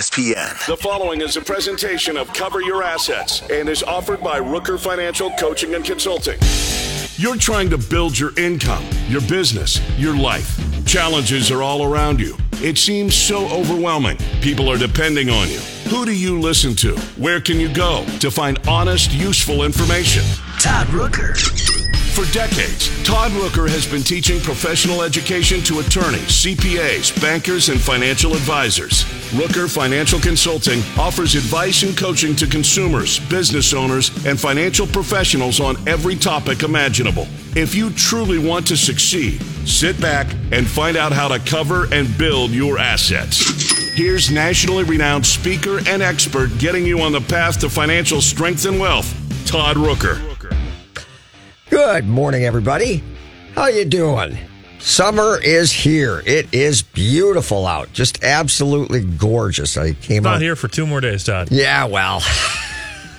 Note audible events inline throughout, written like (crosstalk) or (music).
ESPN. The following is a presentation of Cover Your Assets and is offered by Rooker Financial Coaching and Consulting. You're trying to build your income, your business, your life. Challenges are all around you. It seems so overwhelming. People are depending on you. Who do you listen to? Where can you go to find honest, useful information? Todd Rooker. For decades, Todd Rooker has been teaching professional education to attorneys, CPAs, bankers, and financial advisors. Rooker Financial Consulting offers advice and coaching to consumers, business owners, and financial professionals on every topic imaginable. If you truly want to succeed, sit back and find out how to cover and build your assets. Here's nationally renowned speaker and expert getting you on the path to financial strength and wealth, Todd Rooker. Good morning, everybody. How you doing? Summer is here. It is beautiful out. Just absolutely gorgeous. I came Not out here for two more days, Todd. Yeah, well.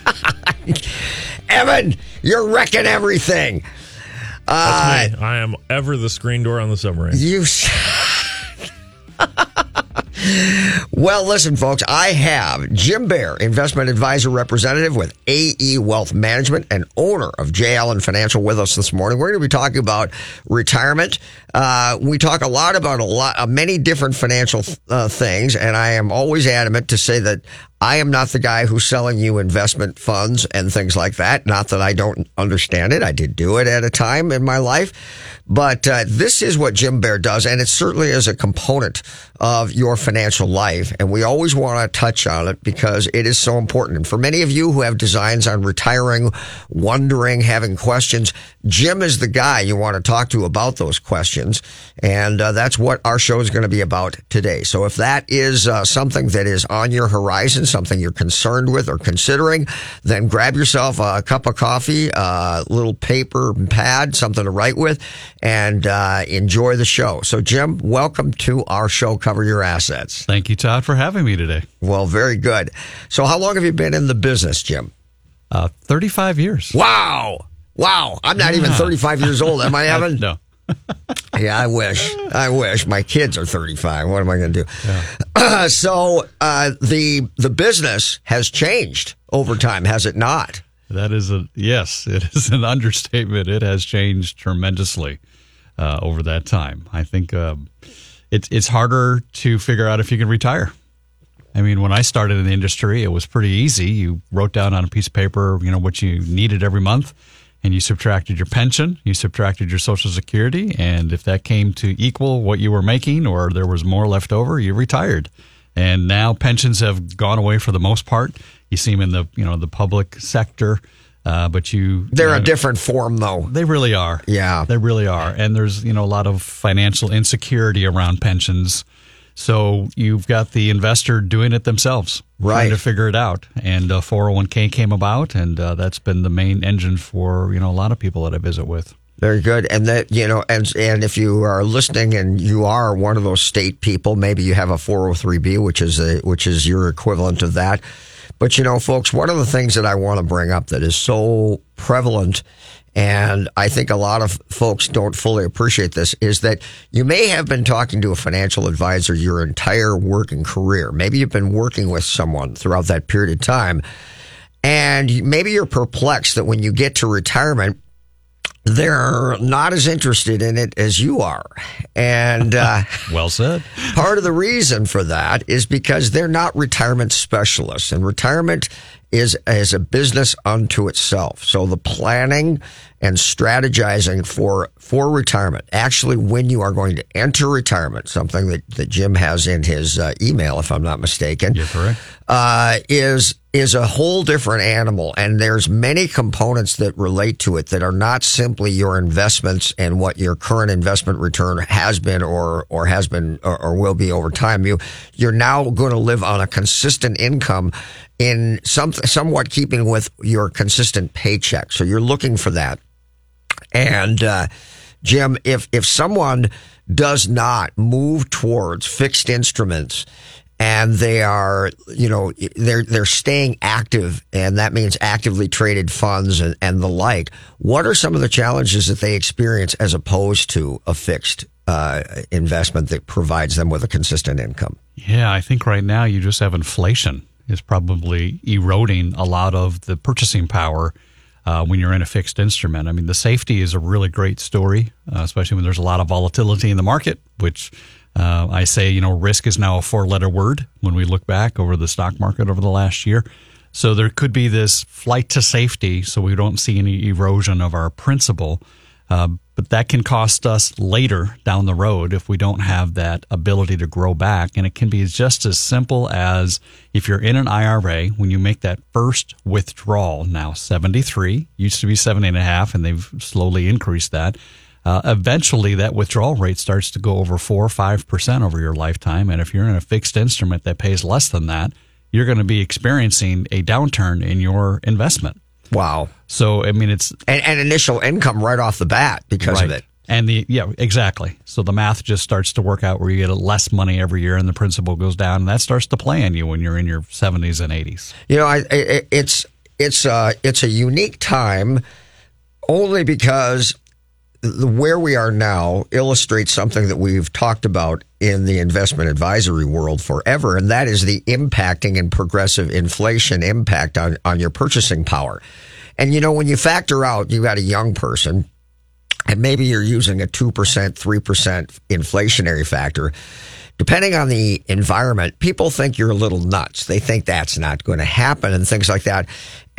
(laughs) Evan, you're wrecking everything. Uh, That's me. I am ever the screen door on the submarine. You. (laughs) well, listen, folks, I have Jim Bear, investment advisor representative with AE Wealth Management and owner of J. Alan Financial with us this morning. We're going to be talking about retirement. Uh, we talk a lot about a lot, uh, many different financial uh, things, and I am always adamant to say that I am not the guy who's selling you investment funds and things like that. Not that I don't understand it. I did do it at a time in my life. But uh, this is what Jim Bear does, and it certainly is a component of your financial life. And we always want to touch on it because it is so important. And for many of you who have designs on retiring, wondering, having questions, Jim is the guy you want to talk to about those questions. And uh, that's what our show is going to be about today. So if that is uh, something that is on your horizon, something you're concerned with or considering, then grab yourself a cup of coffee, a little paper pad, something to write with, and uh, enjoy the show. So, Jim, welcome to our show, Cover Your Assets. Thank you, Todd, for having me today. Well, very good. So, how long have you been in the business, Jim? Uh, 35 years. Wow. Wow. I'm not even 35 years old, am I, (laughs) Evan? No. (laughs) Yeah, I wish. I wish my kids are 35. What am I going to do? (clears throat) so uh, the the business has changed over time, has it not? That is a, yes, (laughs) it is an understatement. It has changed tremendously uh, over that time. I think um, it's, it's harder to figure out if you can retire. I mean, when I started in the industry, it was pretty easy. You wrote down on a piece of paper, you know, what you needed every month, and you subtracted your pension, you subtracted your Social Security, and if that came to equal what you were making, or there was more left over, you retired. And now pensions have gone away for the most part. You see them in the you know the public sector, uh, but you They're you a different form, though. they really are. Yeah. They really are. And there's, you know, a lot of financial insecurity around pensions. So you've got the investor doing it themselves, Right. trying to figure it out. And uh, 401k came about, and uh, that's been the main engine for, you know, a lot of people that I visit with. Very good. And that, you know, and, and if you are listening and you are one of those state people, maybe you have a 403B, which is a, which is your equivalent of that. But you know, folks, one of the things that I want to bring up that is so prevalent and I think a lot of folks don't fully appreciate this is that you may have been talking to a financial advisor your entire working career. Maybe you've been working with someone throughout that period of time. And maybe you're perplexed that when you get to retirement, they're not as interested in it as you are. And uh, (laughs) Well said. part of the reason for that is because they're not retirement specialists. And retirement is, as a business unto itself. So the planning and strategizing for, for retirement, actually when you are going to enter retirement, something that, that Jim has in his uh, email, if I'm not mistaken You're correct. uh, is is a whole different animal, and there's many components that relate to it that are not simply your investments and what your current investment return has been or or has been or, or will be over time. You you're now going to live on a consistent income in some somewhat keeping with your consistent paycheck. So you're looking for that. And uh, Jim, if if someone does not move towards fixed instruments and they are, you know, they're they're staying active, and that means actively traded funds and, and the like. What are some of the challenges that they experience as opposed to a fixed uh, investment that provides them with a consistent income. Yeah, I think right now you just have inflation is probably eroding a lot of the purchasing power uh, when you're in a fixed instrument. I mean, the safety is a really great story, uh, especially when there's a lot of volatility in the market, which uh, I say, you know, risk is now a four letter word when we look back over the stock market over the last year. So there could be this flight to safety so we don't see any erosion of our principal. But that can cost us later down the road if we don't have that ability to grow back. And it can be just as simple as if you're in an IRA, when you make that first withdrawal, now 73, used to be 70 and a half, and they've slowly increased that. Uh, eventually, that withdrawal rate starts to go over four or five percent over your lifetime. And if you're in a fixed instrument that pays less than that, you're going to be experiencing a downturn in your investment. Wow. So I mean, it's and, and initial income right off the bat because right. of it. And the yeah, exactly. So the math just starts to work out where you get less money every year, and the principal goes down, and that starts to play on you when you're in your 70s and 80s. You know, I, I it's it's uh it's a unique time only because where we are now illustrates something that we've talked about in the investment advisory world forever, and that is the impacting and progressive inflation impact on, on your purchasing power. And you know, when you factor out, you got a young person, and maybe you're using a 2%, 3% inflationary factor. Depending on the environment, people think you're a little nuts. They think that's not going to happen and things like that.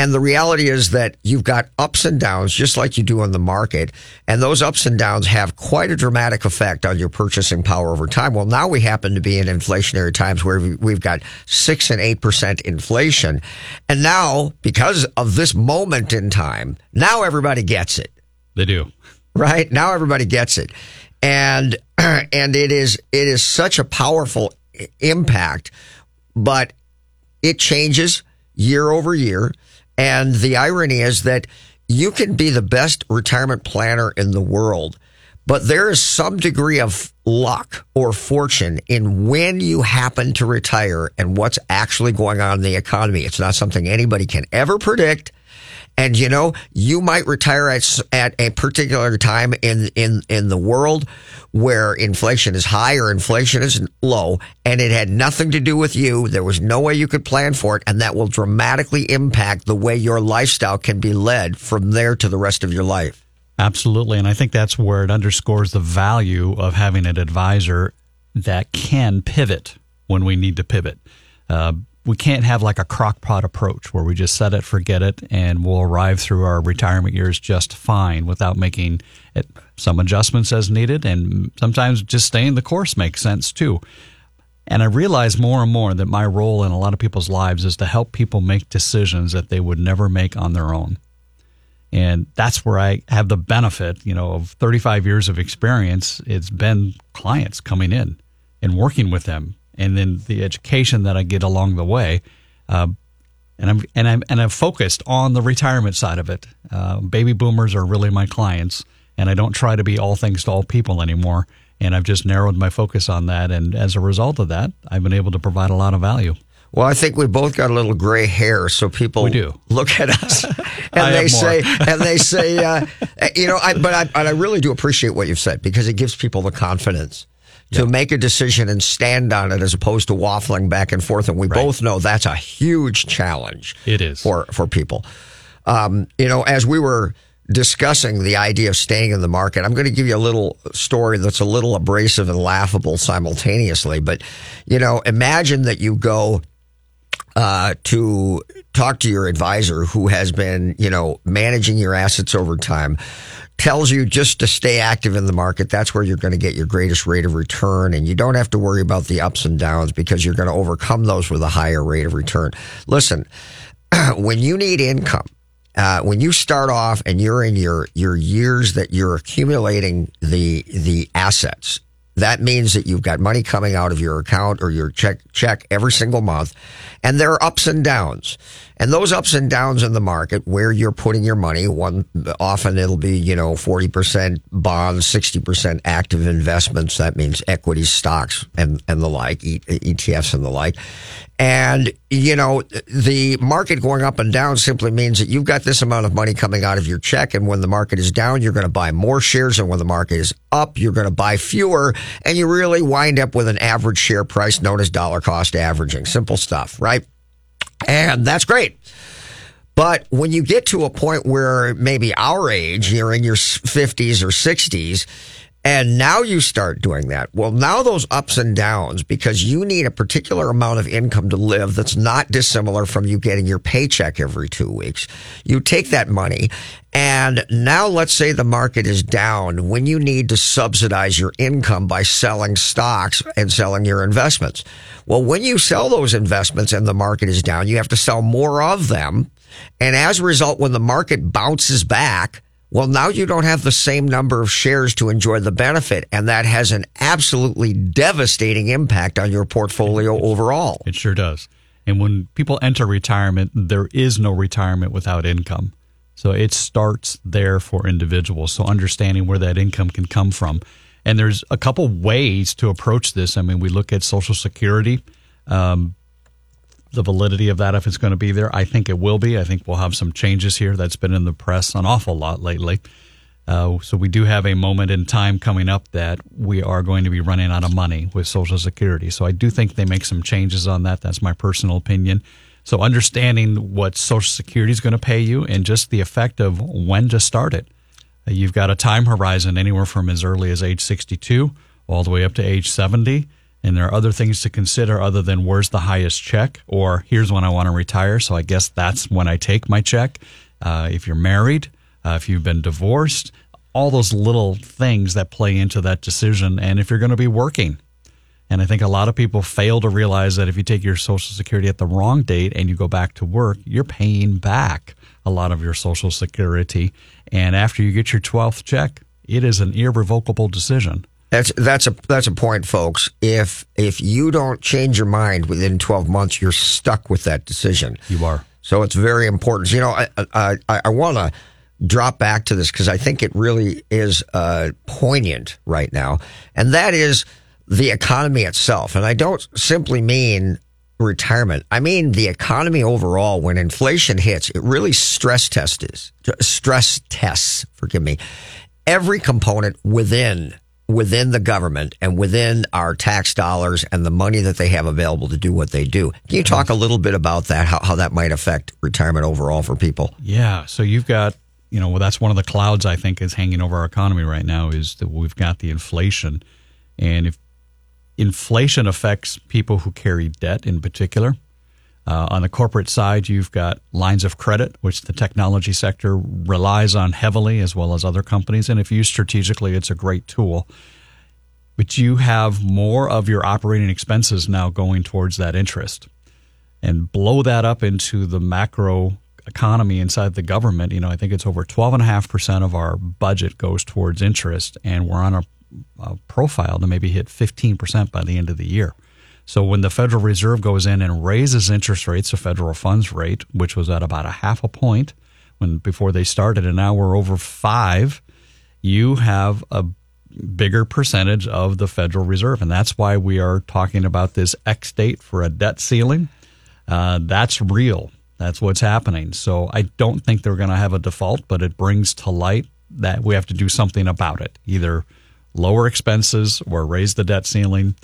And the reality is that you've got ups and downs, just like you do in the market. And those ups and downs have quite a dramatic effect on your purchasing power over time. Well, now we happen to be in inflationary times where we've got six and 8% inflation. And now, because of this moment in time, now everybody gets it. They do. Right? Now everybody gets it. And, (clears throat) and it is, it is such a powerful impact, but it changes year over year. And the irony is that you can be the best retirement planner in the world, but there is some degree of luck or fortune in when you happen to retire and what's actually going on in the economy. It's not something anybody can ever predict. And you know, you might retire at, at a particular time in, in, in the world where inflation is high or inflation is low and it had nothing to do with you. There was no way you could plan for it. And that will dramatically impact the way your lifestyle can be led from there to the rest of your life. Absolutely. And I think that's where it underscores the value of having an advisor that can pivot when we need to pivot. Uh, we can't have like a crockpot approach where we just set it, forget it, and we'll arrive through our retirement years just fine without making it, some adjustments as needed. And sometimes just staying the course makes sense too. And I realize more and more that my role in a lot of people's lives is to help people make decisions that they would never make on their own. And that's where I have the benefit, you know, of 35 years of experience. It's been clients coming in and working with them and then the education that I get along the way. Uh, and I'm and I'm and I'm focused on the retirement side of it. Uh, baby boomers are really my clients, and I don't try to be all things to all people anymore. And I've just narrowed my focus on that, and as a result of that, I've been able to provide a lot of value. Well, I think we both got a little gray hair, so people we do. look at us (laughs) and they say, (laughs) and they say, uh, you know, I, but I, but I really do appreciate what you've said because it gives people the confidence to make a decision and stand on it as opposed to waffling back and forth. And we right. both know that's a huge challenge. It is for for people. Um, you know, as we were discussing the idea of staying in the market, I'm going to give you a little story that's a little abrasive and laughable simultaneously. But you know, imagine that you go uh, to talk to your advisor who has been, you know, managing your assets over time, tells you just to stay active in the market. That's where you're going to get your greatest rate of return. And you don't have to worry about the ups and downs because you're going to overcome those with a higher rate of return. Listen, (clears throat) when you need income, uh, when you start off and you're in your, your years that you're accumulating the, the assets, that means that you've got money coming out of your account or your check check every single month and there are ups and downs and those ups and downs in the market where you're putting your money one often it'll be you know 40% bonds 60% active investments that means equity stocks and and the like ETFs and the like And, you know, the market going up and down simply means that you've got this amount of money coming out of your check. And when the market is down, you're going to buy more shares. And when the market is up, you're going to buy fewer. And you really wind up with an average share price known as dollar cost averaging. Simple stuff, right? And that's great. But when you get to a point where maybe our age, you're in your 50s or 60s, and now you start doing that. Well, now those ups and downs, because you need a particular amount of income to live that's not dissimilar from you getting your paycheck every two weeks. You take that money and now let's say the market is down when you need to subsidize your income by selling stocks and selling your investments. Well, when you sell those investments and the market is down, you have to sell more of them. And as a result, when the market bounces back, well, now you don't have the same number of shares to enjoy the benefit, and that has an absolutely devastating impact on your portfolio overall. It sure does. And when people enter retirement, there is no retirement without income. So it starts there for individuals. So understanding where that income can come from. And there's a couple ways to approach this. I mean, we look at Social Security. Um, the validity of that if it's going to be there. I think it will be. I think we'll have some changes here. That's been in the press an awful lot lately. Uh, so we do have a moment in time coming up that we are going to be running out of money with Social Security. So I do think they make some changes on that. That's my personal opinion. So understanding what Social Security is going to pay you and just the effect of when to start it. Uh, you've got a time horizon anywhere from as early as age 62 all the way up to age 70 and there are other things to consider other than where's the highest check or here's when I want to retire. So I guess that's when I take my check. Uh, if you're married, uh, if you've been divorced, all those little things that play into that decision. And if you're going to be working. And I think a lot of people fail to realize that if you take your Social Security at the wrong date and you go back to work, you're paying back a lot of your Social Security. And after you get your 12th check, it is an irrevocable decision. That's that's a that's a point, folks. If if you don't change your mind within 12 months, you're stuck with that decision. You are. So it's very important. You know, I I, I want to drop back to this because I think it really is uh, poignant right now, and that is the economy itself. And I don't simply mean retirement. I mean the economy overall. When inflation hits, it really stress tests stress tests. Forgive me. Every component within within the government and within our tax dollars and the money that they have available to do what they do. Can you talk a little bit about that, how, how that might affect retirement overall for people? Yeah. So you've got, you know, well, that's one of the clouds I think is hanging over our economy right now is that we've got the inflation. And if inflation affects people who carry debt in particular, uh, on the corporate side, you've got lines of credit, which the technology sector relies on heavily, as well as other companies. And if used strategically, it's a great tool. But you have more of your operating expenses now going towards that interest. And blow that up into the macro economy inside the government. You know, I think it's over 12.5% of our budget goes towards interest, and we're on a, a profile to maybe hit 15% by the end of the year. So when the Federal Reserve goes in and raises interest rates, the federal funds rate, which was at about a half a point when before they started, and now we're over five, you have a bigger percentage of the Federal Reserve, and that's why we are talking about this X date for a debt ceiling. Uh, that's real. That's what's happening. So I don't think they're going to have a default, but it brings to light that we have to do something about it, either lower expenses or raise the debt ceiling.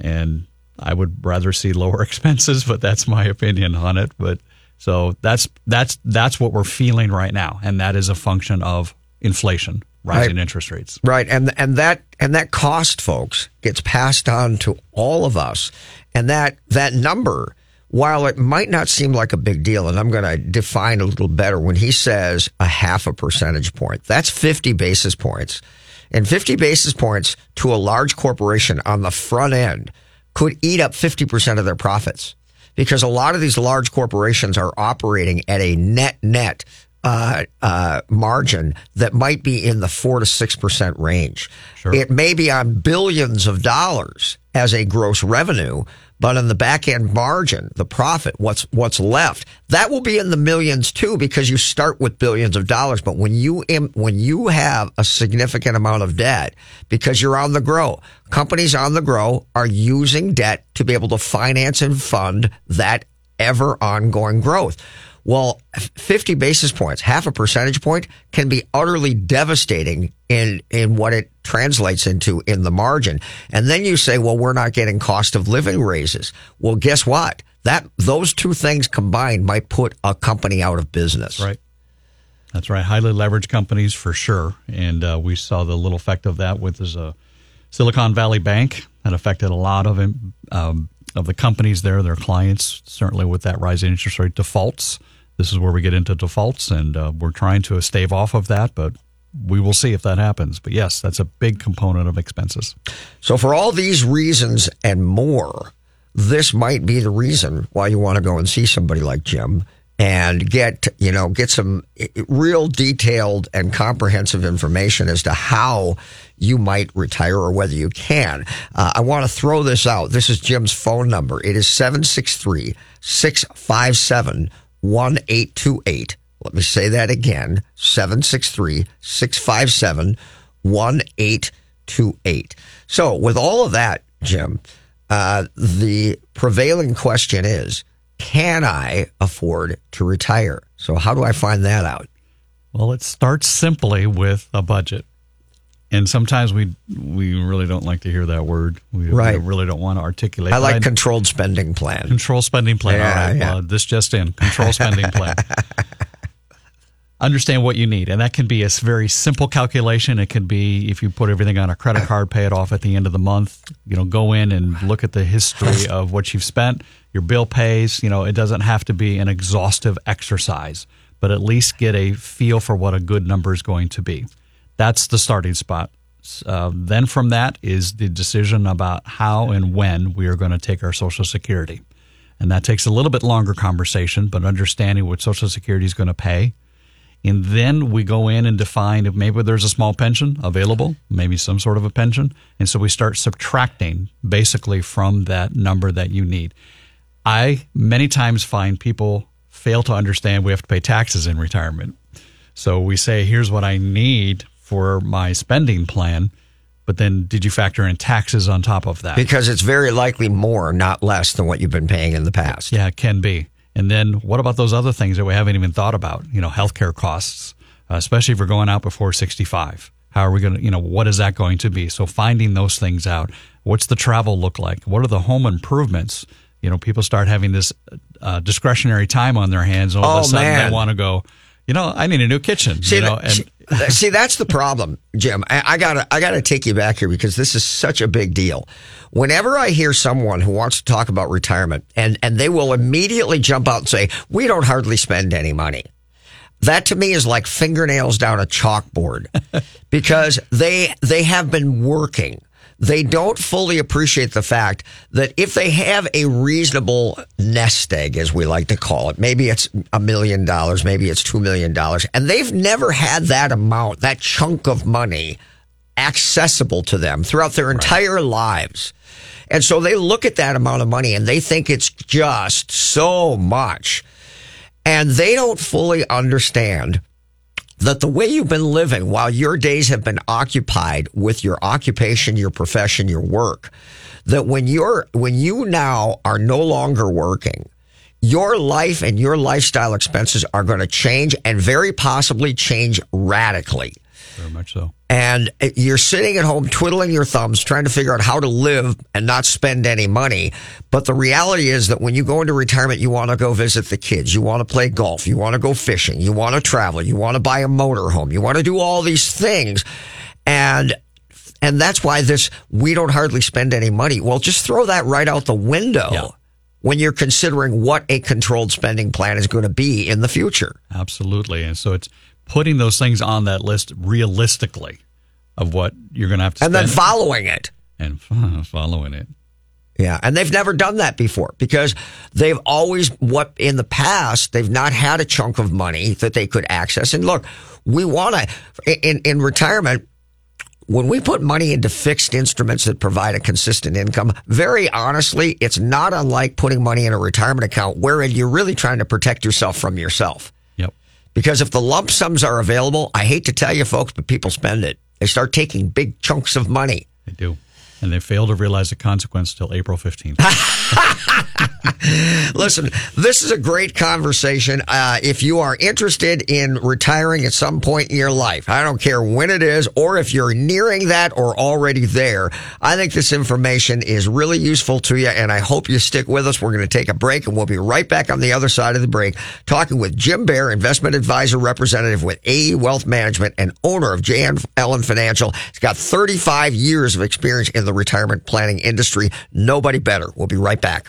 And I would rather see lower (laughs) expenses, but that's my opinion on it. But so that's that's that's what we're feeling right now, and that is a function of inflation, rising right. interest rates. Right, and and that and that cost, folks, gets passed on to all of us, and that that number. While it might not seem like a big deal, and I'm going to define a little better, when he says a half a percentage point, that's 50 basis points. And 50 basis points to a large corporation on the front end could eat up 50% of their profits because a lot of these large corporations are operating at a net net uh, uh, margin that might be in the four to six percent range. Sure. It may be on billions of dollars as a gross revenue, But on the back end margin, the profit, what's what's left, that will be in the millions too, because you start with billions of dollars. But when you when you have a significant amount of debt, because you're on the grow, companies on the grow are using debt to be able to finance and fund that ever ongoing growth. Well, 50 basis points, half a percentage point can be utterly devastating in, in what it translates into in the margin. And then you say, well, we're not getting cost of living raises. Well, guess what? That, those two things combined might put a company out of business. Right. That's right. Highly leveraged companies for sure. And uh, we saw the little effect of that with this, Silicon Valley Bank that affected a lot of um, of the companies there, their clients, certainly with that rising interest rate defaults this is where we get into defaults, and uh, we're trying to stave off of that, but we will see if that happens. But yes, that's a big component of expenses. So, for all these reasons and more, this might be the reason why you want to go and see somebody like Jim and get you know get some real detailed and comprehensive information as to how you might retire or whether you can. Uh, I want to throw this out. This is Jim's phone number. It is 763 657 1828. Let me say that again 763 657 1828. So, with all of that, Jim, uh, the prevailing question is can I afford to retire? So, how do I find that out? Well, it starts simply with a budget and sometimes we we really don't like to hear that word. We, right. we really don't want to articulate. I like I, controlled spending plan. Control spending plan. Yeah, All right. Yeah. Well, this just in. Control spending plan. (laughs) Understand what you need, and that can be a very simple calculation. It can be if you put everything on a credit card, pay it off at the end of the month. You know, go in and look at the history of what you've spent. Your bill pays. You know, it doesn't have to be an exhaustive exercise, but at least get a feel for what a good number is going to be. That's the starting spot. Uh, then from that is the decision about how and when we are going to take our Social Security. And that takes a little bit longer conversation, but understanding what Social Security is going to pay. And then we go in and define if maybe there's a small pension available, maybe some sort of a pension. And so we start subtracting basically from that number that you need. I many times find people fail to understand we have to pay taxes in retirement. So we say, here's what I need for my spending plan. But then did you factor in taxes on top of that? Because it's very likely more, not less than what you've been paying in the past. Yeah, it can be. And then what about those other things that we haven't even thought about? You know, healthcare costs, uh, especially if we're going out before 65. How are we going to, you know, what is that going to be? So finding those things out. What's the travel look like? What are the home improvements? You know, people start having this uh, discretionary time on their hands. All oh, of a sudden man. they want to go, you know, I need a new kitchen. See, you know, and (laughs) see, that's the problem, Jim. I, I, gotta, I gotta take you back here because this is such a big deal. Whenever I hear someone who wants to talk about retirement, and and they will immediately jump out and say, "We don't hardly spend any money." That to me is like fingernails down a chalkboard (laughs) because they they have been working they don't fully appreciate the fact that if they have a reasonable nest egg, as we like to call it, maybe it's a million dollars, maybe it's two million dollars, and they've never had that amount, that chunk of money accessible to them throughout their entire right. lives. And so they look at that amount of money and they think it's just so much. And they don't fully understand that the way you've been living while your days have been occupied with your occupation, your profession, your work, that when you're, when you now are no longer working, your life and your lifestyle expenses are going to change and very possibly change radically. Very much so. And you're sitting at home twiddling your thumbs, trying to figure out how to live and not spend any money. But the reality is that when you go into retirement, you want to go visit the kids. You want to play golf. You want to go fishing. You want to travel. You want to buy a motor home. You want to do all these things. And and that's why this, we don't hardly spend any money. Well, just throw that right out the window. Yeah when you're considering what a controlled spending plan is going to be in the future. Absolutely. And so it's putting those things on that list realistically of what you're going to have to and then following it and (laughs) following it. Yeah, and they've never done that before because they've always what in the past they've not had a chunk of money that they could access. And look, we want to in in retirement when we put money into fixed instruments that provide a consistent income, very honestly, it's not unlike putting money in a retirement account wherein you're really trying to protect yourself from yourself. Because if the lump sums are available, I hate to tell you folks, but people spend it. They start taking big chunks of money. They do. And they fail to realize the consequence till April 15th. (laughs) Listen, this is a great conversation. Uh, if you are interested in retiring at some point in your life, I don't care when it is, or if you're nearing that or already there, I think this information is really useful to you, and I hope you stick with us. We're going to take a break, and we'll be right back on the other side of the break talking with Jim Bear, investment advisor representative with AE Wealth Management and owner of J. Alan Financial. He's got 35 years of experience in the retirement planning industry. Nobody better. We'll be right back.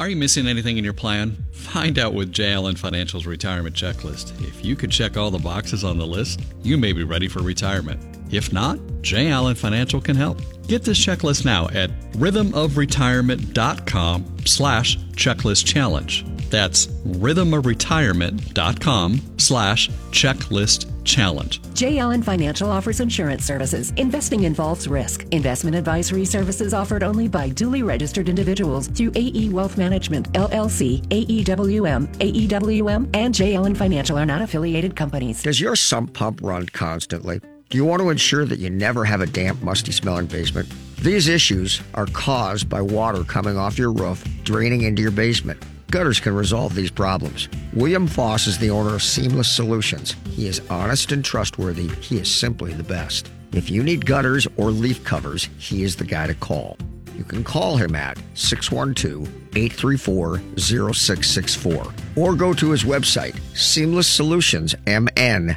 Are you missing anything in your plan? Find out with J. Alan Financial's retirement checklist. If you could check all the boxes on the list, you may be ready for retirement. If not, J. Alan Financial can help. Get this checklist now at rhythmofretirement.com slash checklist challenge. That's rhythmofretirement.com slash checklist challenge. J. Alan Financial offers insurance services. Investing involves risk. Investment advisory services offered only by duly registered individuals through AE Wealth Management, LLC, AEWM, AEWM, and J. Alan Financial are not affiliated companies. Does your sump pump run constantly? Do you want to ensure that you never have a damp, musty smelling basement? These issues are caused by water coming off your roof, draining into your basement. Gutters can resolve these problems. William Foss is the owner of Seamless Solutions. He is honest and trustworthy. He is simply the best. If you need gutters or leaf covers, he is the guy to call. You can call him at 612 834 0664 or go to his website, seamlesssolutionsmn.com.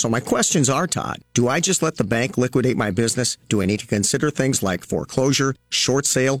So my questions are, Todd, do I just let the bank liquidate my business? Do I need to consider things like foreclosure, short sale,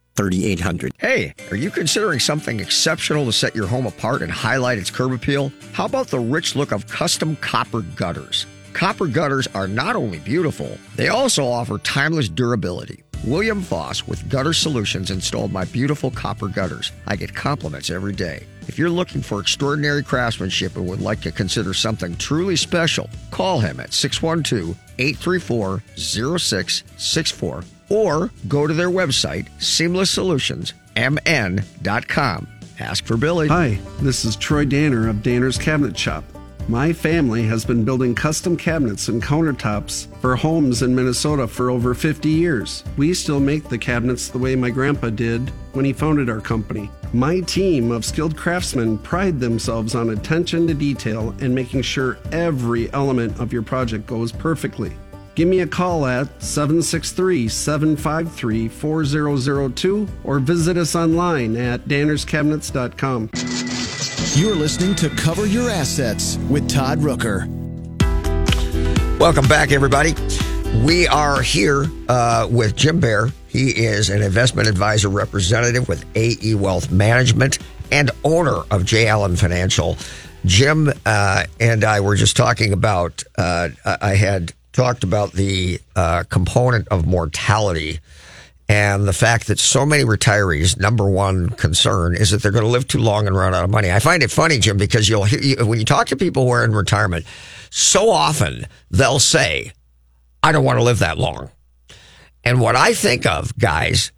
3800. Hey, are you considering something exceptional to set your home apart and highlight its curb appeal? How about the rich look of custom copper gutters? Copper gutters are not only beautiful, they also offer timeless durability. William Foss with Gutter Solutions installed my beautiful copper gutters. I get compliments every day. If you're looking for extraordinary craftsmanship and would like to consider something truly special, call him at 612 834 0664 or go to their website, seamlesssolutions.mn.com. Ask for Billy. Hi, this is Troy Danner of Danner's Cabinet Shop. My family has been building custom cabinets and countertops for homes in Minnesota for over 50 years. We still make the cabinets the way my grandpa did when he founded our company. My team of skilled craftsmen pride themselves on attention to detail and making sure every element of your project goes perfectly. Give me a call at 763 753 4002 or visit us online at dannerscabinets.com. You're listening to Cover Your Assets with Todd Rooker. Welcome back, everybody. We are here uh, with Jim Bear. He is an investment advisor representative with AE Wealth Management and owner of J. Alan Financial. Jim uh, and I were just talking about, uh, I had talked about the uh, component of mortality and the fact that so many retirees, number one concern is that they're going to live too long and run out of money. I find it funny, Jim, because you'll hear, when you talk to people who are in retirement, so often they'll say, I don't want to live that long. And what I think of, guys,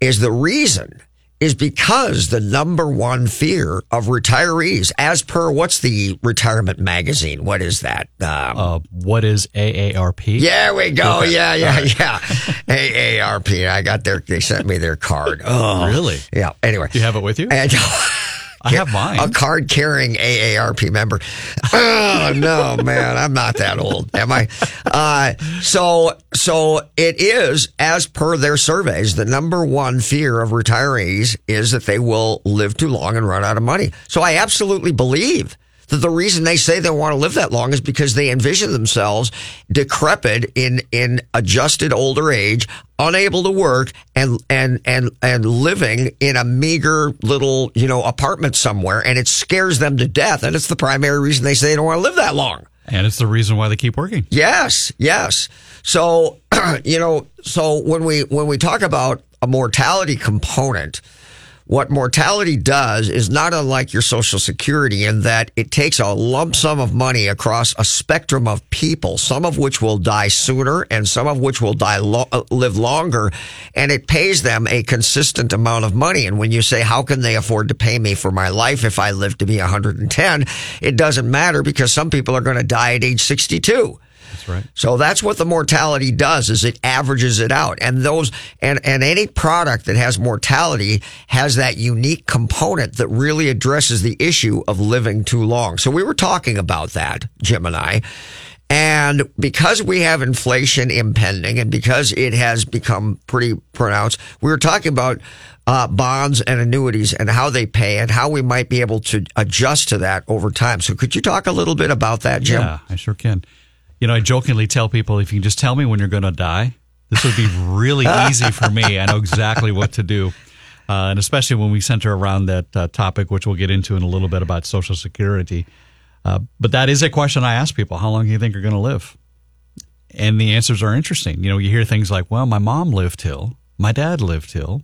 is the reason is because the number one fear of retirees, as per what's the retirement magazine? What is that? Um, Uh, what is AARP? yeah, we go. Yeah, yeah, yeah. AARP. I got their, they sent me their card. (laughs) Oh, Really? Yeah. Anyway. Do you have it with you? And (laughs) I have mine. A card carrying AARP member. Oh no, man, I'm not that old, am I? Uh, so, so it is as per their surveys, the number one fear of retirees is that they will live too long and run out of money. So I absolutely believe that the reason they say they want to live that long is because they envision themselves decrepit in in adjusted older age, unable to work and and and and living in a meager little, you know, apartment somewhere and it scares them to death and it's the primary reason they say they don't want to live that long. And it's the reason why they keep working. Yes, yes. So, (clears throat) you know, so when we when we talk about a mortality component, what mortality does is not unlike your social security in that it takes a lump sum of money across a spectrum of people, some of which will die sooner and some of which will die lo- uh, live longer, and it pays them a consistent amount of money. And when you say, how can they afford to pay me for my life if I live to be 110? It doesn't matter because some people are going to die at age 62. That's right. So that's what the mortality does is it averages it out. And those and, and any product that has mortality has that unique component that really addresses the issue of living too long. So we were talking about that, Jim and I. And because we have inflation impending and because it has become pretty pronounced, we were talking about uh, bonds and annuities and how they pay and how we might be able to adjust to that over time. So could you talk a little bit about that, Jim? Yeah, I sure can. You know, I jokingly tell people if you can just tell me when you're going to die, this would be really (laughs) easy for me. I know exactly what to do. Uh, and especially when we center around that uh, topic, which we'll get into in a little bit about Social Security. Uh, but that is a question I ask people how long do you think you're going to live? And the answers are interesting. You know, you hear things like, well, my mom lived till, my dad lived till.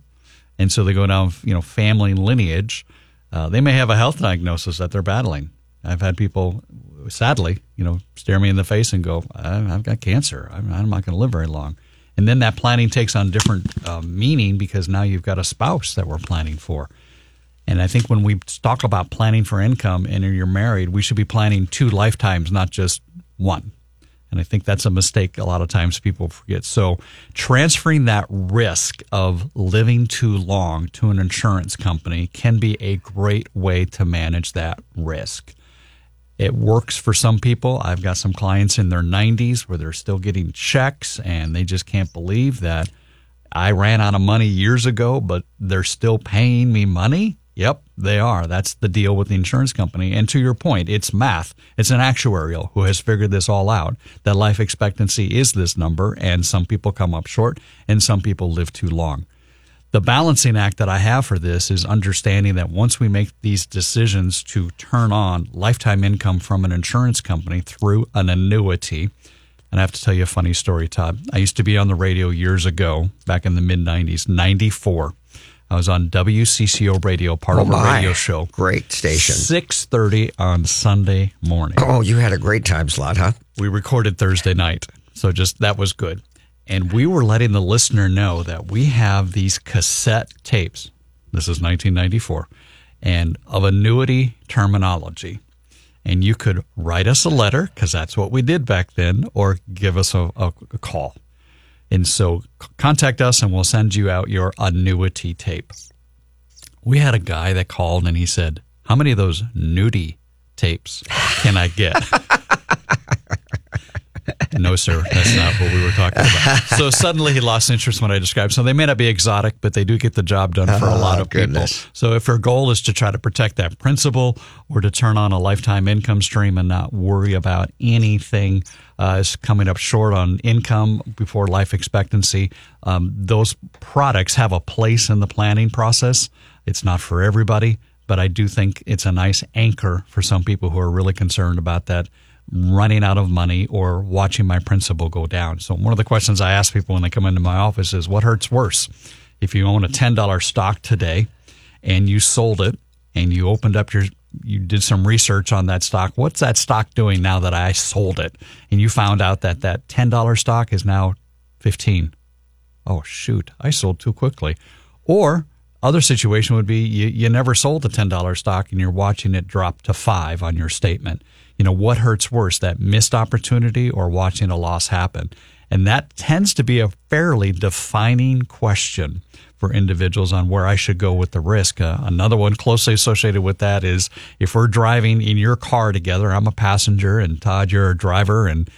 And so they go down, you know, family lineage. Uh, they may have a health diagnosis that they're battling. I've had people, sadly, you know, stare me in the face and go, I've got cancer. I'm, not going to live very long. And then that planning takes on different uh, meaning because now you've got a spouse that we're planning for. And I think when we talk about planning for income and you're married, we should be planning two lifetimes, not just one. And I think that's a mistake a lot of times people forget. So transferring that risk of living too long to an insurance company can be a great way to manage that risk. It works for some people. I've got some clients in their 90s where they're still getting checks and they just can't believe that I ran out of money years ago, but they're still paying me money. Yep, they are. That's the deal with the insurance company. And to your point, it's math. It's an actuarial who has figured this all out that life expectancy is this number, and some people come up short and some people live too long. The balancing act that I have for this is understanding that once we make these decisions to turn on lifetime income from an insurance company through an annuity, and I have to tell you a funny story, Todd. I used to be on the radio years ago, back in the mid 90s, 94. I was on WCCO radio, part Oh, of a radio show. Great station. 6:30 on Sunday morning. Oh, you had a great time slot, huh? We recorded Thursday night. So just that was good. And we were letting the listener know that we have these cassette tapes. This is 1994 and of annuity terminology. And you could write us a letter because that's what we did back then or give us a, a, call. And so contact us and we'll send you out your annuity tape. We had a guy that called and he said, How many of those nudie tapes can I get? (laughs) (laughs) no, sir, that's not what we were talking about. So suddenly he lost interest when I described. So they may not be exotic, but they do get the job done for a lot Oh, of goodness. people. So if our goal is to try to protect that principal or to turn on a lifetime income stream and not worry about anything uh, is coming up short on income before life expectancy, um, those products have a place in the planning process. It's not for everybody, but I do think it's a nice anchor for some people who are really concerned about that running out of money or watching my principal go down. So one of the questions I ask people when they come into my office is what hurts worse? If you own a $10 stock today and you sold it and you opened up your you did some research on that stock. What's that stock doing now that I sold it? And you found out that that $10 stock is now 15. Oh shoot, I sold too quickly. Or other situation would be you, you never sold the $10 stock and you're watching it drop to 5 on your statement. You know, what hurts worse, that missed opportunity or watching a loss happen? And that tends to be a fairly defining question for individuals on where I should go with the risk. Uh, another one closely associated with that is if we're driving in your car together, I'm a passenger and Todd, you're a driver, and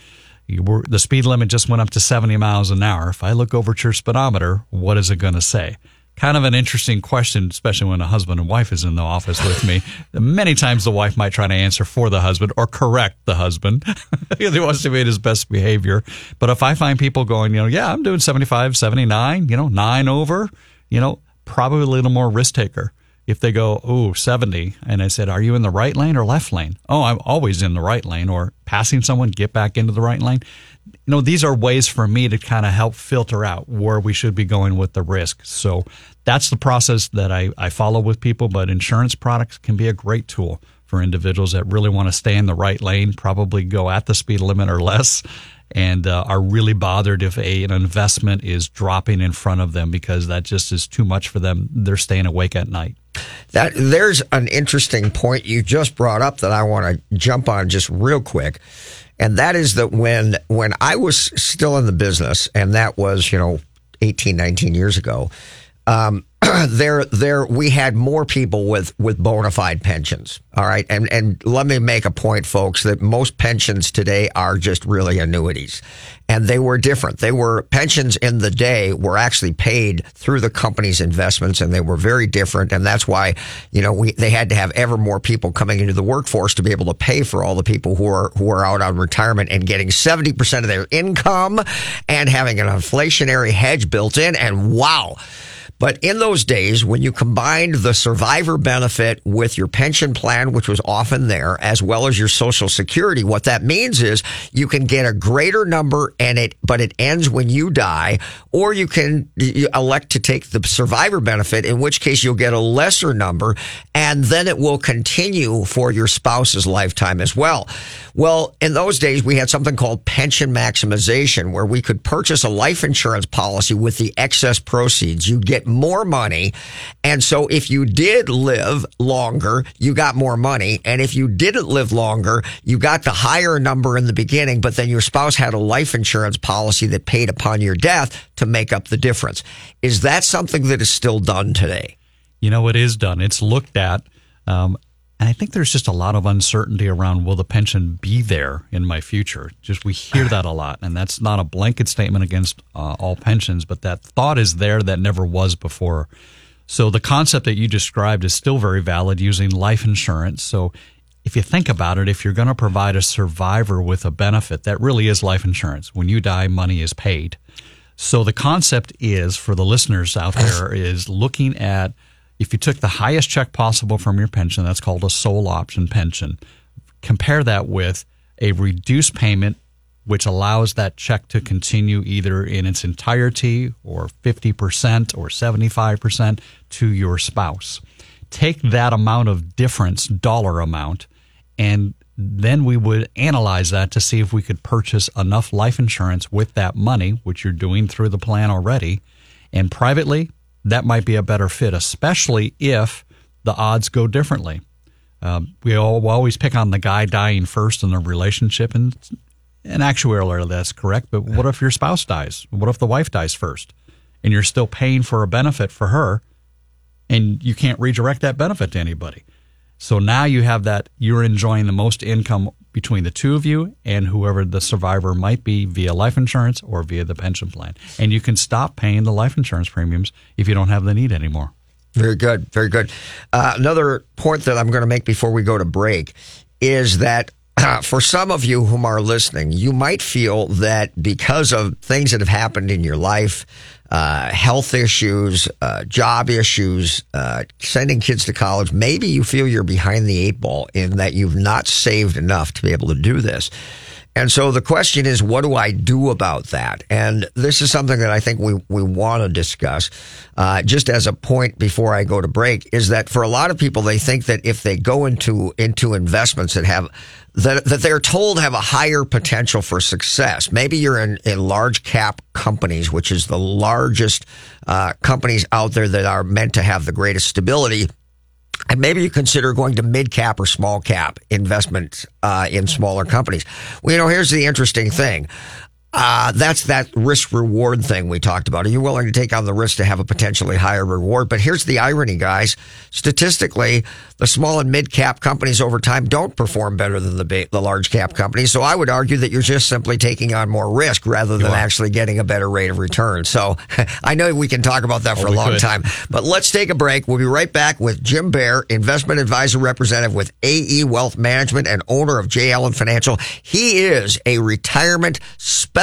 the speed limit just went up to 70 miles an hour. If I look over at your speedometer, what is it going to say? Kind of an interesting question, especially when a husband and wife is in the office with me. (laughs) Many times the wife might try to answer for the husband or correct the husband. (laughs) because he wants to be in his best behavior. But if I find people going, you know, yeah, I'm doing 75, 79, you know, nine over, you know, probably a little more risk taker. If they go, oh, 70, and I said, are you in the right lane or left lane? Oh, I'm always in the right lane or passing someone, get back into the right lane you know, these are ways for me to kind of help filter out where we should be going with the risk. So that's the process that I, I follow with people, but insurance products can be a great tool for individuals that really want to stay in the right lane, probably go at the speed limit or less, and uh, are really bothered if a, an investment is dropping in front of them because that just is too much for them. They're staying awake at night. That there's an interesting point you just brought up that I want to jump on just real quick and that is that when when I was still in the business, and that was you know 18, 19 years ago, um, (clears throat) there there we had more people with with bona fide pensions. All right, and and let me make a point, folks, that most pensions today are just really annuities, and they were different. They were pensions in the day were actually paid through the company's investments, and they were very different. And that's why you know we they had to have ever more people coming into the workforce to be able to pay for all the people who are who are out on retirement and getting seventy percent of their income, and having an inflationary hedge built in. And wow but in those days, when you combined the survivor benefit with your pension plan, which was often there, as well as your social security, what that means is you can get a greater number and it, but it ends when you die, or you can elect to take the survivor benefit, in which case you'll get a lesser number and then it will continue for your spouse's lifetime as well. Well, in those days, we had something called pension maximization where we could purchase a life insurance policy with the excess proceeds. You get more money. And so if you did live longer, you got more money. And if you didn't live longer, you got the higher number in the beginning, but then your spouse had a life insurance policy that paid upon your death to make up the difference. Is that something that is still done today? You know, it is done. It's looked at. Um, and I think there's just a lot of uncertainty around will the pension be there in my future? Just we hear that a lot. And that's not a blanket statement against uh, all pensions, but that thought is there that never was before. So the concept that you described is still very valid using life insurance. So if you think about it, if you're going to provide a survivor with a benefit, that really is life insurance. When you die, money is paid. So the concept is for the listeners out there is looking at if you took the highest check possible from your pension, that's called a sole option pension. Compare that with a reduced payment, which allows that check to continue either in its entirety or 50% or 75% to your spouse. Take that amount of difference, dollar amount, and then we would analyze that to see if we could purchase enough life insurance with that money, which you're doing through the plan already. And privately, that might be a better fit, especially if the odds go differently. Um, we all, always pick on the guy dying first in the relationship, and and actuarially that's correct. But what if your spouse dies? What if the wife dies first, and you're still paying for a benefit for her, and you can't redirect that benefit to anybody? So now you have that you're enjoying the most income between the two of you and whoever the survivor might be via life insurance or via the pension plan. And you can stop paying the life insurance premiums if you don't have the need anymore. Very good. Very good. Uh, another point that I'm going to make before we go to break is that uh, for some of you whom are listening, you might feel that because of things that have happened in your life, uh, health issues, uh, job issues, uh, sending kids to college, maybe you feel you're behind the eight ball in that you've not saved enough to be able to do this. And so the question is, what do I do about that? And this is something that I think we, we want to discuss. Uh, just as a point before I go to break is that for a lot of people, they think that if they go into, into investments that have that, that they're told have a higher potential for success. Maybe you're in, in large cap companies, which is the largest uh, companies out there that are meant to have the greatest stability. And maybe you consider going to mid cap or small cap investments uh, in smaller companies. Well, you know, here's the interesting thing uh, that's that risk reward thing we talked about. Are you willing to take on the risk to have a potentially higher reward? But here's the irony, guys. Statistically, the small and mid cap companies over time don't perform better than the the large cap companies. So I would argue that you're just simply taking on more risk rather than actually getting a better rate of return. So (laughs) I know we can talk about that for Oh, a long could. time, but let's take a break. We'll be right back with Jim Bear, investment advisor representative with AE Wealth Management and owner of J. Alan Financial. He is a retirement specialist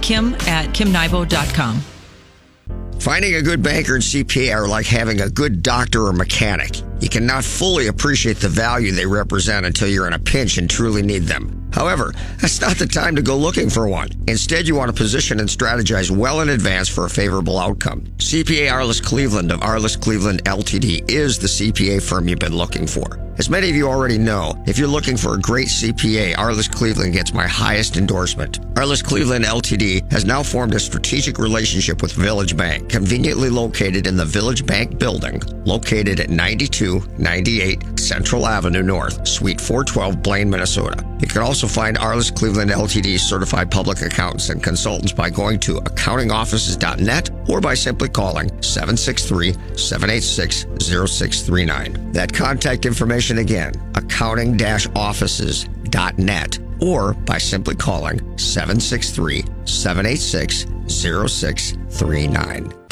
kim at kimnybo.com. Finding a good banker and CPA are like having a good doctor or mechanic. You cannot fully appreciate the value they represent until you're in a pinch and truly need them. However, that's not the time to go looking for one. Instead, you want to position and strategize well in advance for a favorable outcome. CPA Arliss Cleveland of Arliss Cleveland LTD is the CPA firm you've been looking for. As many of you already know, if you're looking for a great CPA, Arliss Cleveland gets my highest endorsement. Arliss Cleveland LTD has now formed a strategic relationship with Village Bank, conveniently located in the Village Bank building, located at 9298 Central Avenue North, Suite 412, Blaine, Minnesota. You can also find Arliss Cleveland LTD certified public accountants and consultants by going to accountingoffices.net or by simply calling 763 786 0639. That contact information again, accounting offices.net or by simply calling 763 786 0639.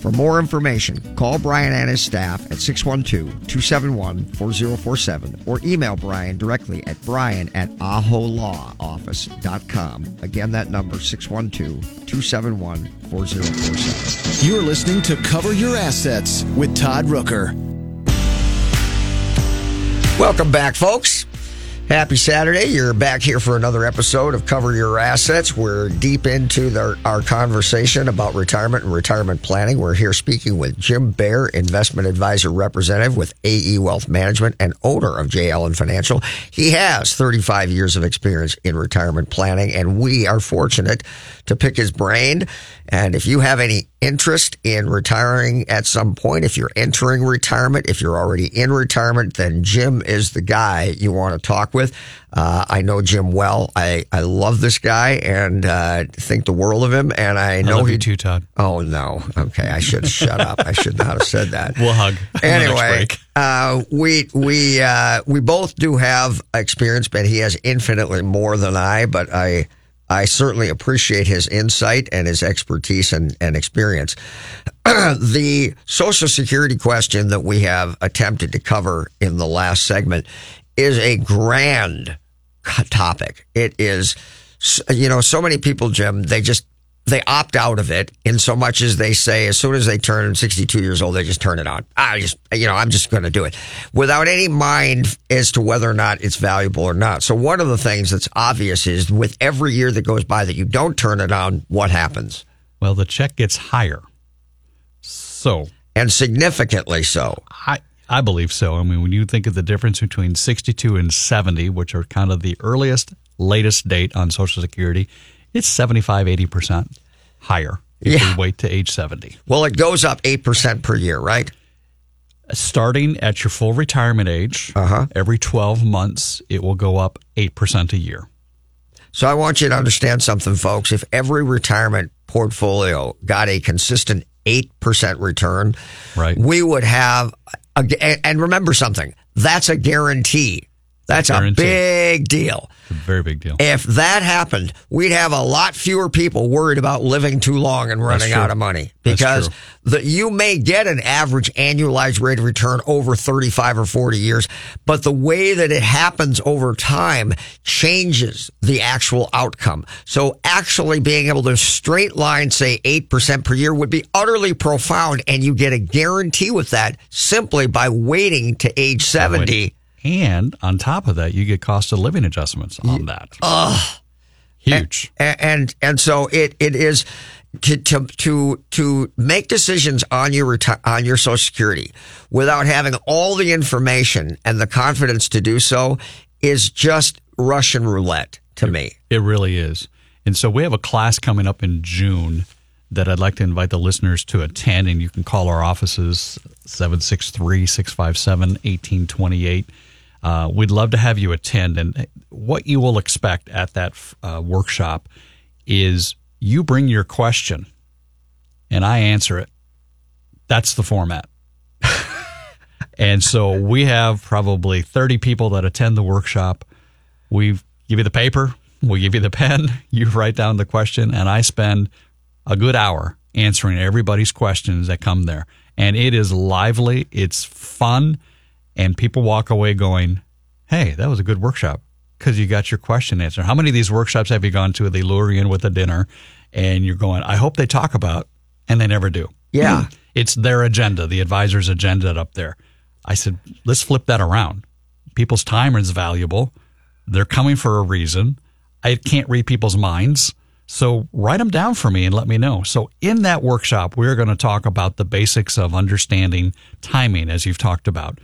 For more information, call Brian and his staff at 612 271 4047 or email Brian directly at brian at aholawoffice.com. Again, that number 612 271 4047. You're listening to Cover Your Assets with Todd Rooker. Welcome back, folks. Happy Saturday. You're back here for another episode of Cover Your Assets. We're deep into the, our conversation about retirement and retirement planning. We're here speaking with Jim Bear, investment advisor representative with AE Wealth Management and owner of JL Alan Financial. He has 35 years of experience in retirement planning, and we are fortunate to pick his brain. And if you have any interest in retiring at some point, if you're entering retirement, if you're already in retirement, then Jim is the guy you want to talk with. Uh, I know Jim well. I, I love this guy and uh, think the world of him. And I know love he you too, Todd. Oh no. Okay, I should (laughs) shut up. I should not have said that. We'll hug. on the next Anyway, uh, we we uh, we both do have experience, but he has infinitely more than I. But I I certainly appreciate his insight and his expertise and, and experience. (clears throat) the Social Security question that we have attempted to cover in the last segment is a grand topic. It is, you know, so many people, Jim, they just they opt out of it in so much as they say as soon as they turn 62 years old they just turn it on. I just you know i'm just going to do it. Without any mind as to whether or not it's valuable or not. So one of the things that's obvious is with every year that goes by that you don't turn it on what happens? Well the check gets higher. So. And significantly so. I I believe so. I mean, when you think of the difference between 62 and 70, which are kind of the earliest, latest date on Social Security, it's 75, 80% higher if yeah. we wait to age 70. Well, it goes up 8% per year, right? Starting at your full retirement age, uh-huh. every 12 months, it will go up 8% a year. So I want you to understand something, folks. If every retirement portfolio got a consistent 8% return, right. we would have, a, and remember something, that's a guarantee. That's a big deal. A very big deal. If that happened, we'd have a lot fewer people worried about living too long and running out of money because the, you may get an average annualized rate of return over 35 or 40 years, but the way that it happens over time changes the actual outcome. So actually being able to straight line, say 8% per year would be utterly profound. And you get a guarantee with that simply by waiting to age 70 and on top of that, you get cost of living adjustments on that. Ugh. Huge. And, and, and so it, it is to, to, to, to make decisions on your reti- on your social security without having all the information and the confidence to do so is just Russian roulette to it, me. It really is. And so we have a class coming up in June that I'd like to invite the listeners to attend, and you can call our offices 763 657 1828 uh, we'd love to have you attend. And what you will expect at that uh, workshop is you bring your question and I answer it. That's the format. (laughs) and so we have probably 30 people that attend the workshop. We give you the paper, we give you the (laughs) pen, you write down the question, and I spend a good hour answering everybody's questions that come there. And it is lively, it's fun and people walk away going, "Hey, that was a good workshop." Because you got your question answered. How many of these workshops have you gone to? They lure you in with a dinner, and you're going, "I hope they talk about," and they never do. Yeah, hmm. it's their agenda, the advisor's agenda up there. I said, let's flip that around. People's time is valuable. They're coming for a reason. I can't read people's minds. So write them down for me and let me know. So in that workshop, we're going to talk about the basics of understanding timing, as you've talked about.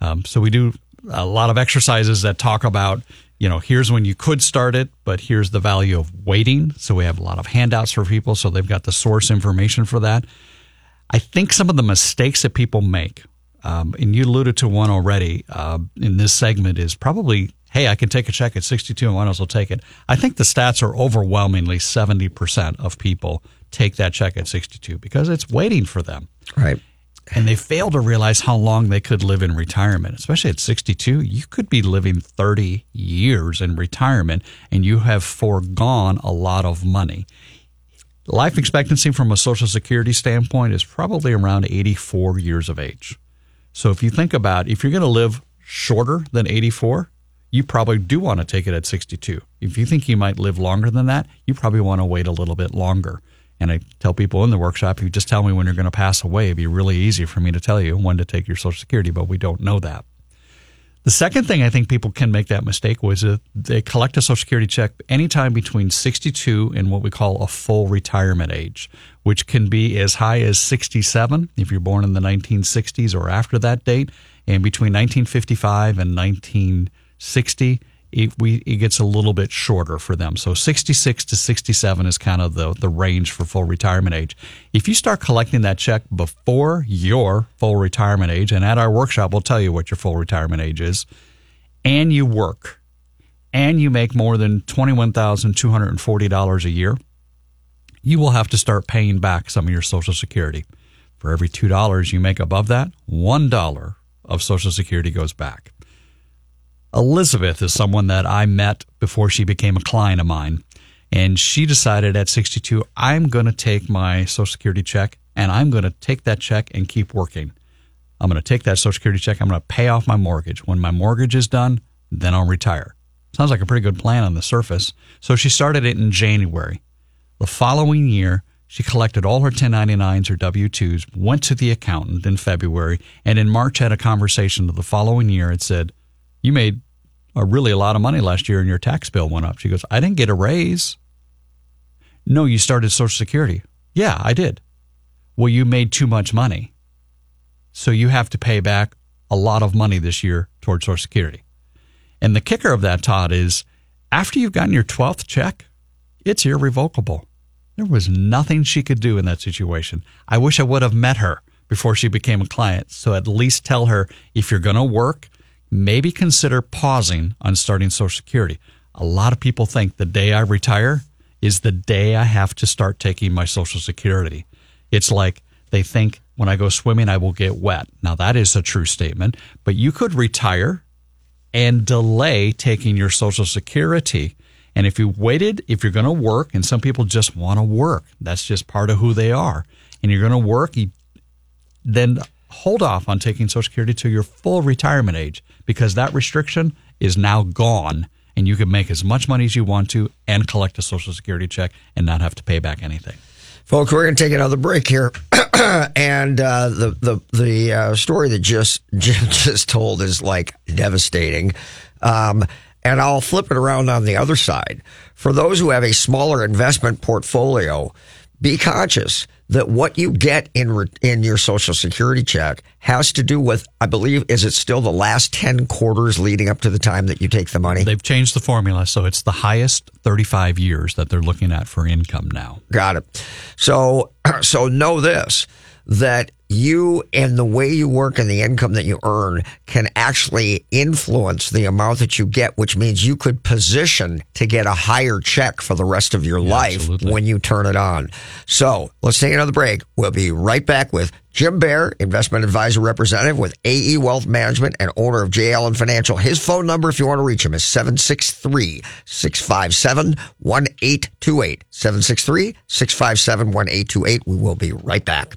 Um, so we do a lot of exercises that talk about, you know, here's when you could start it, but here's the value of waiting. So we have a lot of handouts for people. So they've got the source information for that. I think some of the mistakes that people make, um, and you alluded to one already uh, in this segment, is probably, hey, I can take a check at 62 and one else will take it. I think the stats are overwhelmingly 70% of people take that check at 62 because it's waiting for them. Right and they fail to realize how long they could live in retirement, especially at 62. You could be living 30 years in retirement and you have foregone a lot of money. Life expectancy from a Social Security standpoint is probably around 84 years of age. So if you think about if you're going to live shorter than 84, you probably do want to take it at 62. If you think you might live longer than that, you probably want to wait a little bit longer. And I tell people in the workshop, you just tell me when you're going to pass away. It'd be really easy for me to tell you when to take your Social Security, but we don't know that. The second thing I think people can make that mistake was that they collect a Social Security check anytime between 62 and what we call a full retirement age, which can be as high as 67 if you're born in the 1960s or after that date, and between 1955 and 1960 it, we, it gets a little bit shorter for them. So 66 to 67 is kind of the, the range for full retirement age. If you start collecting that check before your full retirement age, and at our workshop, we'll tell you what your full retirement age is, and you work, and you make more than $21,240 a year, you will have to start paying back some of your Social Security. For every $2 you make above that, $1 of Social Security goes back. Elizabeth is someone that I met before she became a client of mine. And she decided at 62, I'm going to take my Social Security check and I'm going to take that check and keep working. I'm going to take that Social Security check. I'm going to pay off my mortgage. When my mortgage is done, then I'll retire. Sounds like a pretty good plan on the surface. So she started it in January. The following year, she collected all her 1099s or W 2s, went to the accountant in February, and in March had a conversation the following year and said, You made a really a lot of money last year and your tax bill went up. She goes, I didn't get a raise. No, you started Social Security. Yeah, I did. Well, you made too much money. So you have to pay back a lot of money this year towards Social Security. And the kicker of that, Todd, is after you've gotten your 12th check, it's irrevocable. There was nothing she could do in that situation. I wish I would have met her before she became a client. So at least tell her if you're going to work, maybe consider pausing on starting Social Security. A lot of people think the day I retire is the day I have to start taking my Social Security. It's like they think when I go swimming, I will get wet. Now, that is a true statement, but you could retire and delay taking your Social Security. And if you waited, if you're going to work, and some people just want to work, that's just part of who they are, and you're going to work, then hold off on taking Social Security to your full retirement age because that restriction is now gone and you can make as much money as you want to and collect a Social Security check and not have to pay back anything. Folks, we're going to take another break here, (clears throat) and uh, the the the uh, story that just (laughs) Jim just told is like devastating. Um, and I'll flip it around on the other side. For those who have a smaller investment portfolio, be conscious that what you get in re- in your social security check has to do with I believe is it still the last 10 quarters leading up to the time that you take the money They've changed the formula so it's the highest 35 years that they're looking at for income now. got it so (clears throat) so know this that you and the way you work and the income that you earn can actually influence the amount that you get, which means you could position to get a higher check for the rest of your life absolutely. when you turn it on. So let's take another break. We'll be right back with Jim Bear, investment advisor representative with AE Wealth Management and owner of J. Alan Financial. His phone number, if you want to reach him, is 763 657 1828. 763 657 1828. We will be right back.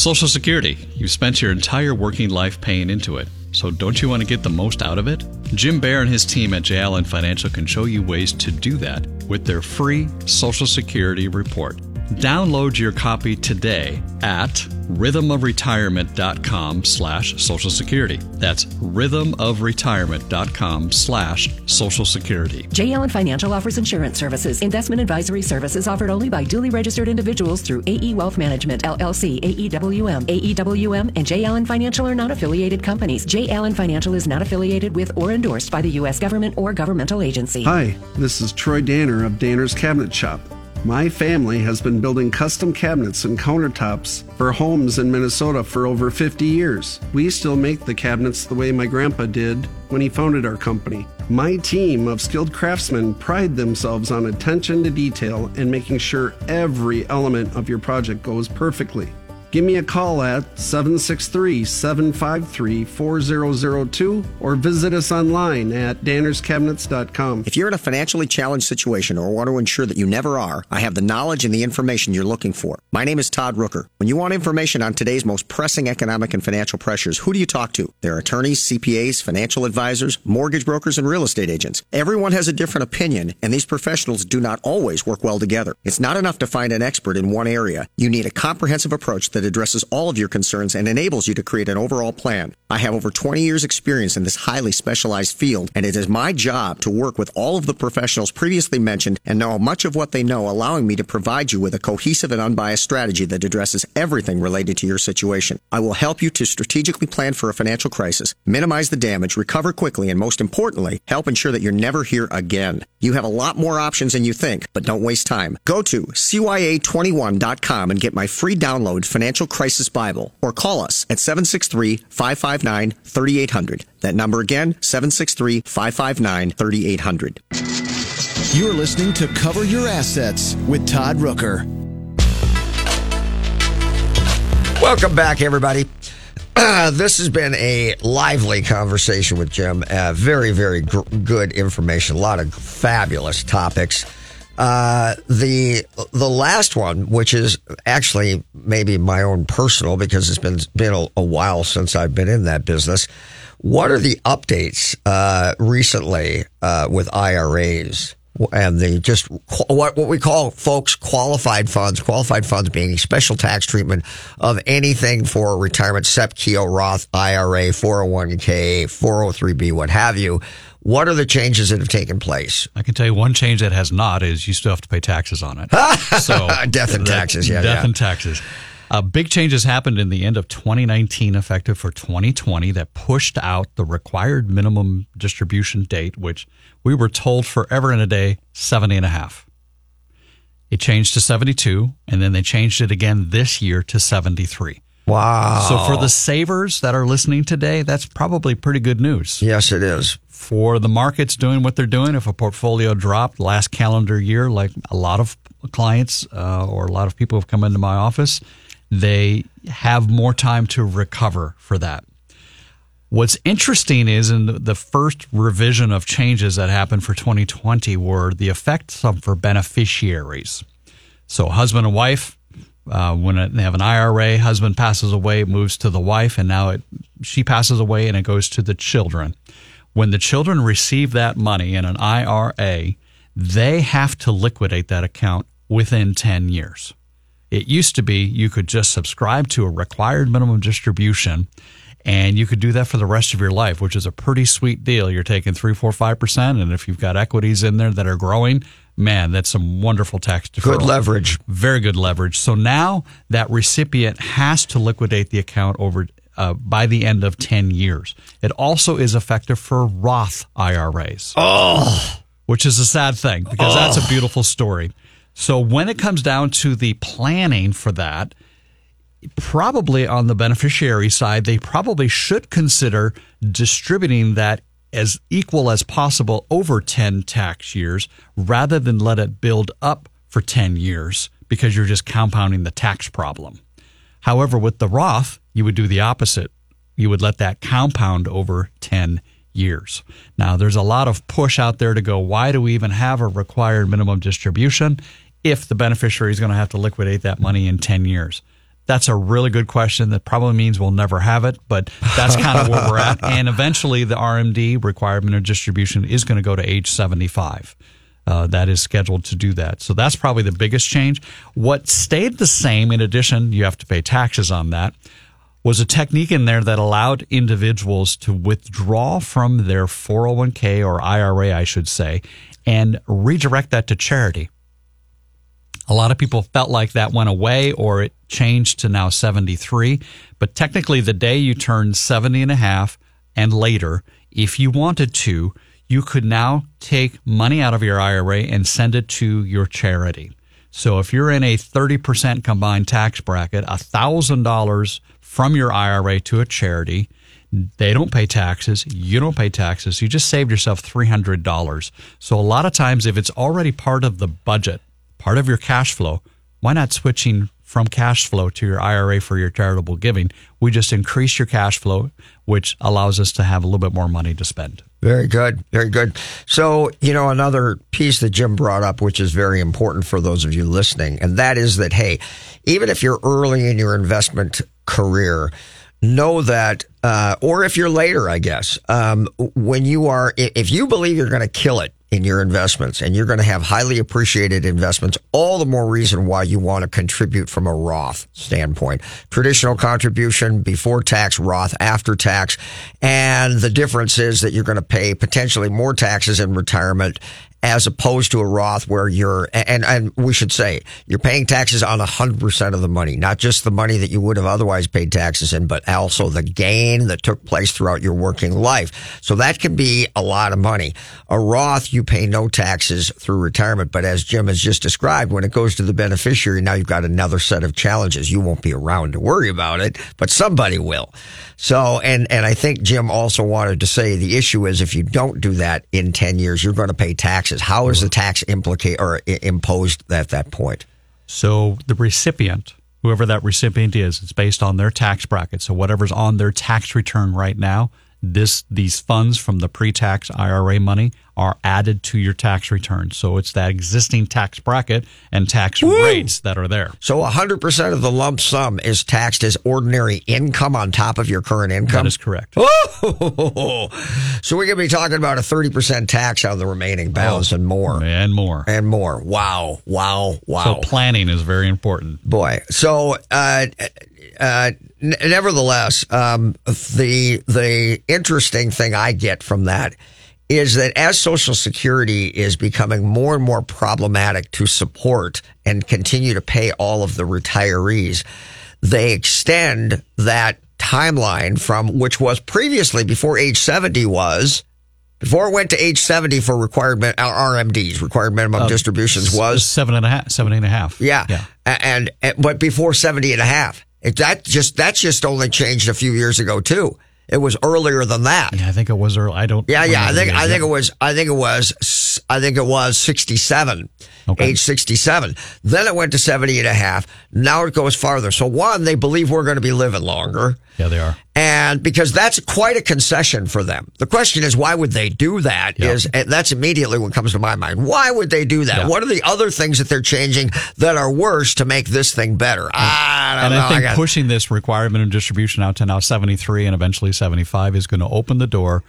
Social Security. You've spent your entire working life paying into it. So don't you want to get the most out of it? Jim Bear and his team at J. Alan Financial can show you ways to do that with their free Social Security report. Download your copy today at rhythmofretirement.com slash social security. That's rhythmofretirement.com slash social security. J. Alan Financial offers insurance services. Investment advisory services offered only by duly registered individuals through AE Wealth Management, LLC, AEWM. AEWM and J. Alan Financial are not affiliated companies. J. Alan Financial is not affiliated with or endorsed by the U.S. government or governmental agency. Hi, this is Troy Danner of Danner's Cabinet Shop. My family has been building custom cabinets and countertops for homes in Minnesota for over 50 years. We still make the cabinets the way my grandpa did when he founded our company. My team of skilled craftsmen pride themselves on attention to detail and making sure every element of your project goes perfectly. Give me a call at 763 753 4002 or visit us online at dannerscabinets.com. If you're in a financially challenged situation or want to ensure that you never are, I have the knowledge and the information you're looking for. My name is Todd Rooker. When you want information on today's most pressing economic and financial pressures, who do you talk to? There are attorneys, CPAs, financial advisors, mortgage brokers, and real estate agents. Everyone has a different opinion, and these professionals do not always work well together. It's not enough to find an expert in one area. You need a comprehensive approach that addresses all of your concerns and enables you to create an overall plan. I have over 20 years experience in this highly specialized field, and it is my job to work with all of the professionals previously mentioned and know much of what they know, allowing me to provide you with a cohesive and unbiased strategy that addresses everything related to your situation. I will help you to strategically plan for a financial crisis, minimize the damage, recover quickly, and most importantly, help ensure that you're never here again. You have a lot more options than you think, but don't waste time. Go to CYA21.com and get my free download Financial Crisis Bible or call us at 763-559-3800. That number again, 763-559-3800. You're listening to Cover Your Assets with Todd Rooker. Welcome back, everybody. Uh, (clears throat) this has been a lively conversation with Jim. Uh, very, very gr- good information. A lot of fabulous topics. Uh, the the last one, which is actually maybe my own personal, because it's been been a, a while since I've been in that business. What are the updates uh, recently uh, with IRAs? and the just what what we call folks qualified funds, qualified funds being special tax treatment of anything for retirement, SEP, Keogh, Roth, IRA, 401k, 403b, what have you. What are the changes that have taken place? I can tell you one change that has not is you still have to pay taxes on it. (laughs) so death and taxes, yeah, death yeah. and taxes. Uh, big changes happened in the end of 2019, effective for 2020, that pushed out the required minimum distribution date, which we were told forever and a day, 70 and a half. It changed to 72, and then they changed it again this year to 73. Wow. So for the savers that are listening today, that's probably pretty good news. Yes, it is. For the markets doing what they're doing, if a portfolio dropped last calendar year, like a lot of clients uh, or a lot of people have come into my office, they have more time to recover for that. What's interesting is in the first revision of changes that happened for 2020 were the effects of for beneficiaries. So husband and wife, uh, when they have an IRA, husband passes away, moves to the wife, and now it, she passes away and it goes to the children. When the children receive that money in an IRA, they have to liquidate that account within 10 years. It used to be you could just subscribe to a required minimum distribution and you could do that for the rest of your life, which is a pretty sweet deal. You're taking three, four, five percent, and if you've got equities in there that are growing, man, that's some wonderful tax deferral. Good leverage. Very good leverage. So now that recipient has to liquidate the account over uh, by the end of 10 years. It also is effective for Roth IRAs. Oh. Which is a sad thing because oh. that's a beautiful story. So when it comes down to the planning for that, probably on the beneficiary side, they probably should consider distributing that as equal as possible over 10 tax years rather than let it build up for 10 years because you're just compounding the tax problem. However, with the Roth, you would do the opposite. You would let that compound over 10 years. Now, there's a lot of push out there to go, why do we even have a required minimum distribution if the beneficiary is going to have to liquidate that money in 10 years? That's a really good question that probably means we'll never have it, but that's kind of where we're at. (laughs) And eventually, the RMD requirement of distribution is going to go to age 75. Uh, that is scheduled to do that. So that's probably the biggest change. What stayed the same, in addition, you have to pay taxes on that, was a technique in there that allowed individuals to withdraw from their 401k or IRA, I should say, and redirect that to charity. A lot of people felt like that went away or it changed to now 73. But technically, the day you turn 70 and a half and later, if you wanted to, you could now take money out of your IRA and send it to your charity. So if you're in a 30% combined tax bracket, $1,000 from your IRA to a charity, they don't pay taxes. You don't pay taxes. You just saved yourself $300. So a lot of times, if it's already part of the budget, part of your cash flow, why not switching from cash flow to your IRA for your charitable giving? We just increase your cash flow, which allows us to have a little bit more money to spend. Very good. Very good. So, you know, another piece that Jim brought up, which is very important for those of you listening, and that is that, hey, even if you're early in your investment career, know that, uh, or if you're later, I guess, um, when you are, if you believe you're going to kill it in your investments and you're going to have highly appreciated investments, all the more reason why you want to contribute from a Roth standpoint. Traditional contribution before tax, Roth after tax. And the difference is that you're going to pay potentially more taxes in retirement as opposed to a Roth where you're, and, and we should say, you're paying taxes on 100% of the money, not just the money that you would have otherwise paid taxes in, but also the gain that took place throughout your working life. So that can be a lot of money. A Roth, you pay no taxes through retirement, but as Jim has just described, when it goes to the beneficiary, now you've got another set of challenges. You won't be around to worry about it, but somebody will. So, and, and I think Jim also wanted to say the issue is if you don't do that in 10 years, you're going to pay taxes. How is the tax implicate or imposed at that point? So the recipient, whoever that recipient is, it's based on their tax bracket. So whatever's on their tax return right now, this these funds from the pre-tax IRA money are added to your tax return. So it's that existing tax bracket and tax rates that are there. So 100% of the lump sum is taxed as ordinary income on top of your current income? That is correct. Oh, (laughs) so we're going to be talking about a 30% tax on the remaining balance and more. And more. And more. Wow. Wow. Wow. So planning is very important. Boy. So, uh, uh, n- nevertheless, um, the the interesting thing I get from that is that as Social Security is becoming more and more problematic to support and continue to pay all of the retirees, they extend that timeline from which was previously before age 70 was before it went to age 70 for required uh, RMDs, required minimum Uh, distributions was seven and a half, seven and a half. yeah. Yeah. And, and but before 70 and a half. It, that just that's just only changed a few years ago too. It was earlier than that. Yeah, I think it was early. I don't. Yeah, yeah. I think I think it was I think it was I think it was 67. Okay. Age 67. Then it went to 70 and a half. Now it goes farther. So one, they believe we're going to be living longer. Yeah, they are. And because that's quite a concession for them. The question is, why would they do that? Yeah. Is and that's immediately what comes to my mind. Why would they do that? Yeah. What are the other things that they're changing that are worse to make this thing better? I don't And know. I think got- pushing this requirement of distribution out to now 73 and eventually 75 is going to open the door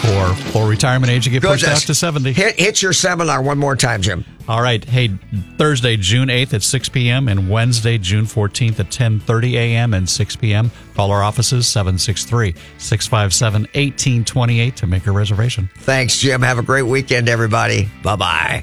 for for retirement age to get pushed out to 70. hit, hit your seminar one more time, Jim. All right. Hey, Thursday, June 8th at 6 p.m. and Wednesday, June 14th at 10:30 a.m. and 6 p.m. Call our offices 763-657-1828 to make a reservation. Thanks, Jim. Have a great weekend, everybody. Bye bye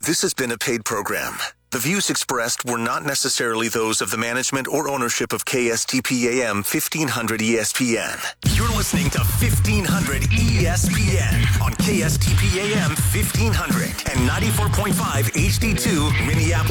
This has been a paid program. The views expressed were not necessarily those of the management or ownership of KSTPAM 1500 ESPN. You're listening to 1500 ESPN on KSTPAM 1500 and 94.5 HD2 Minneapolis.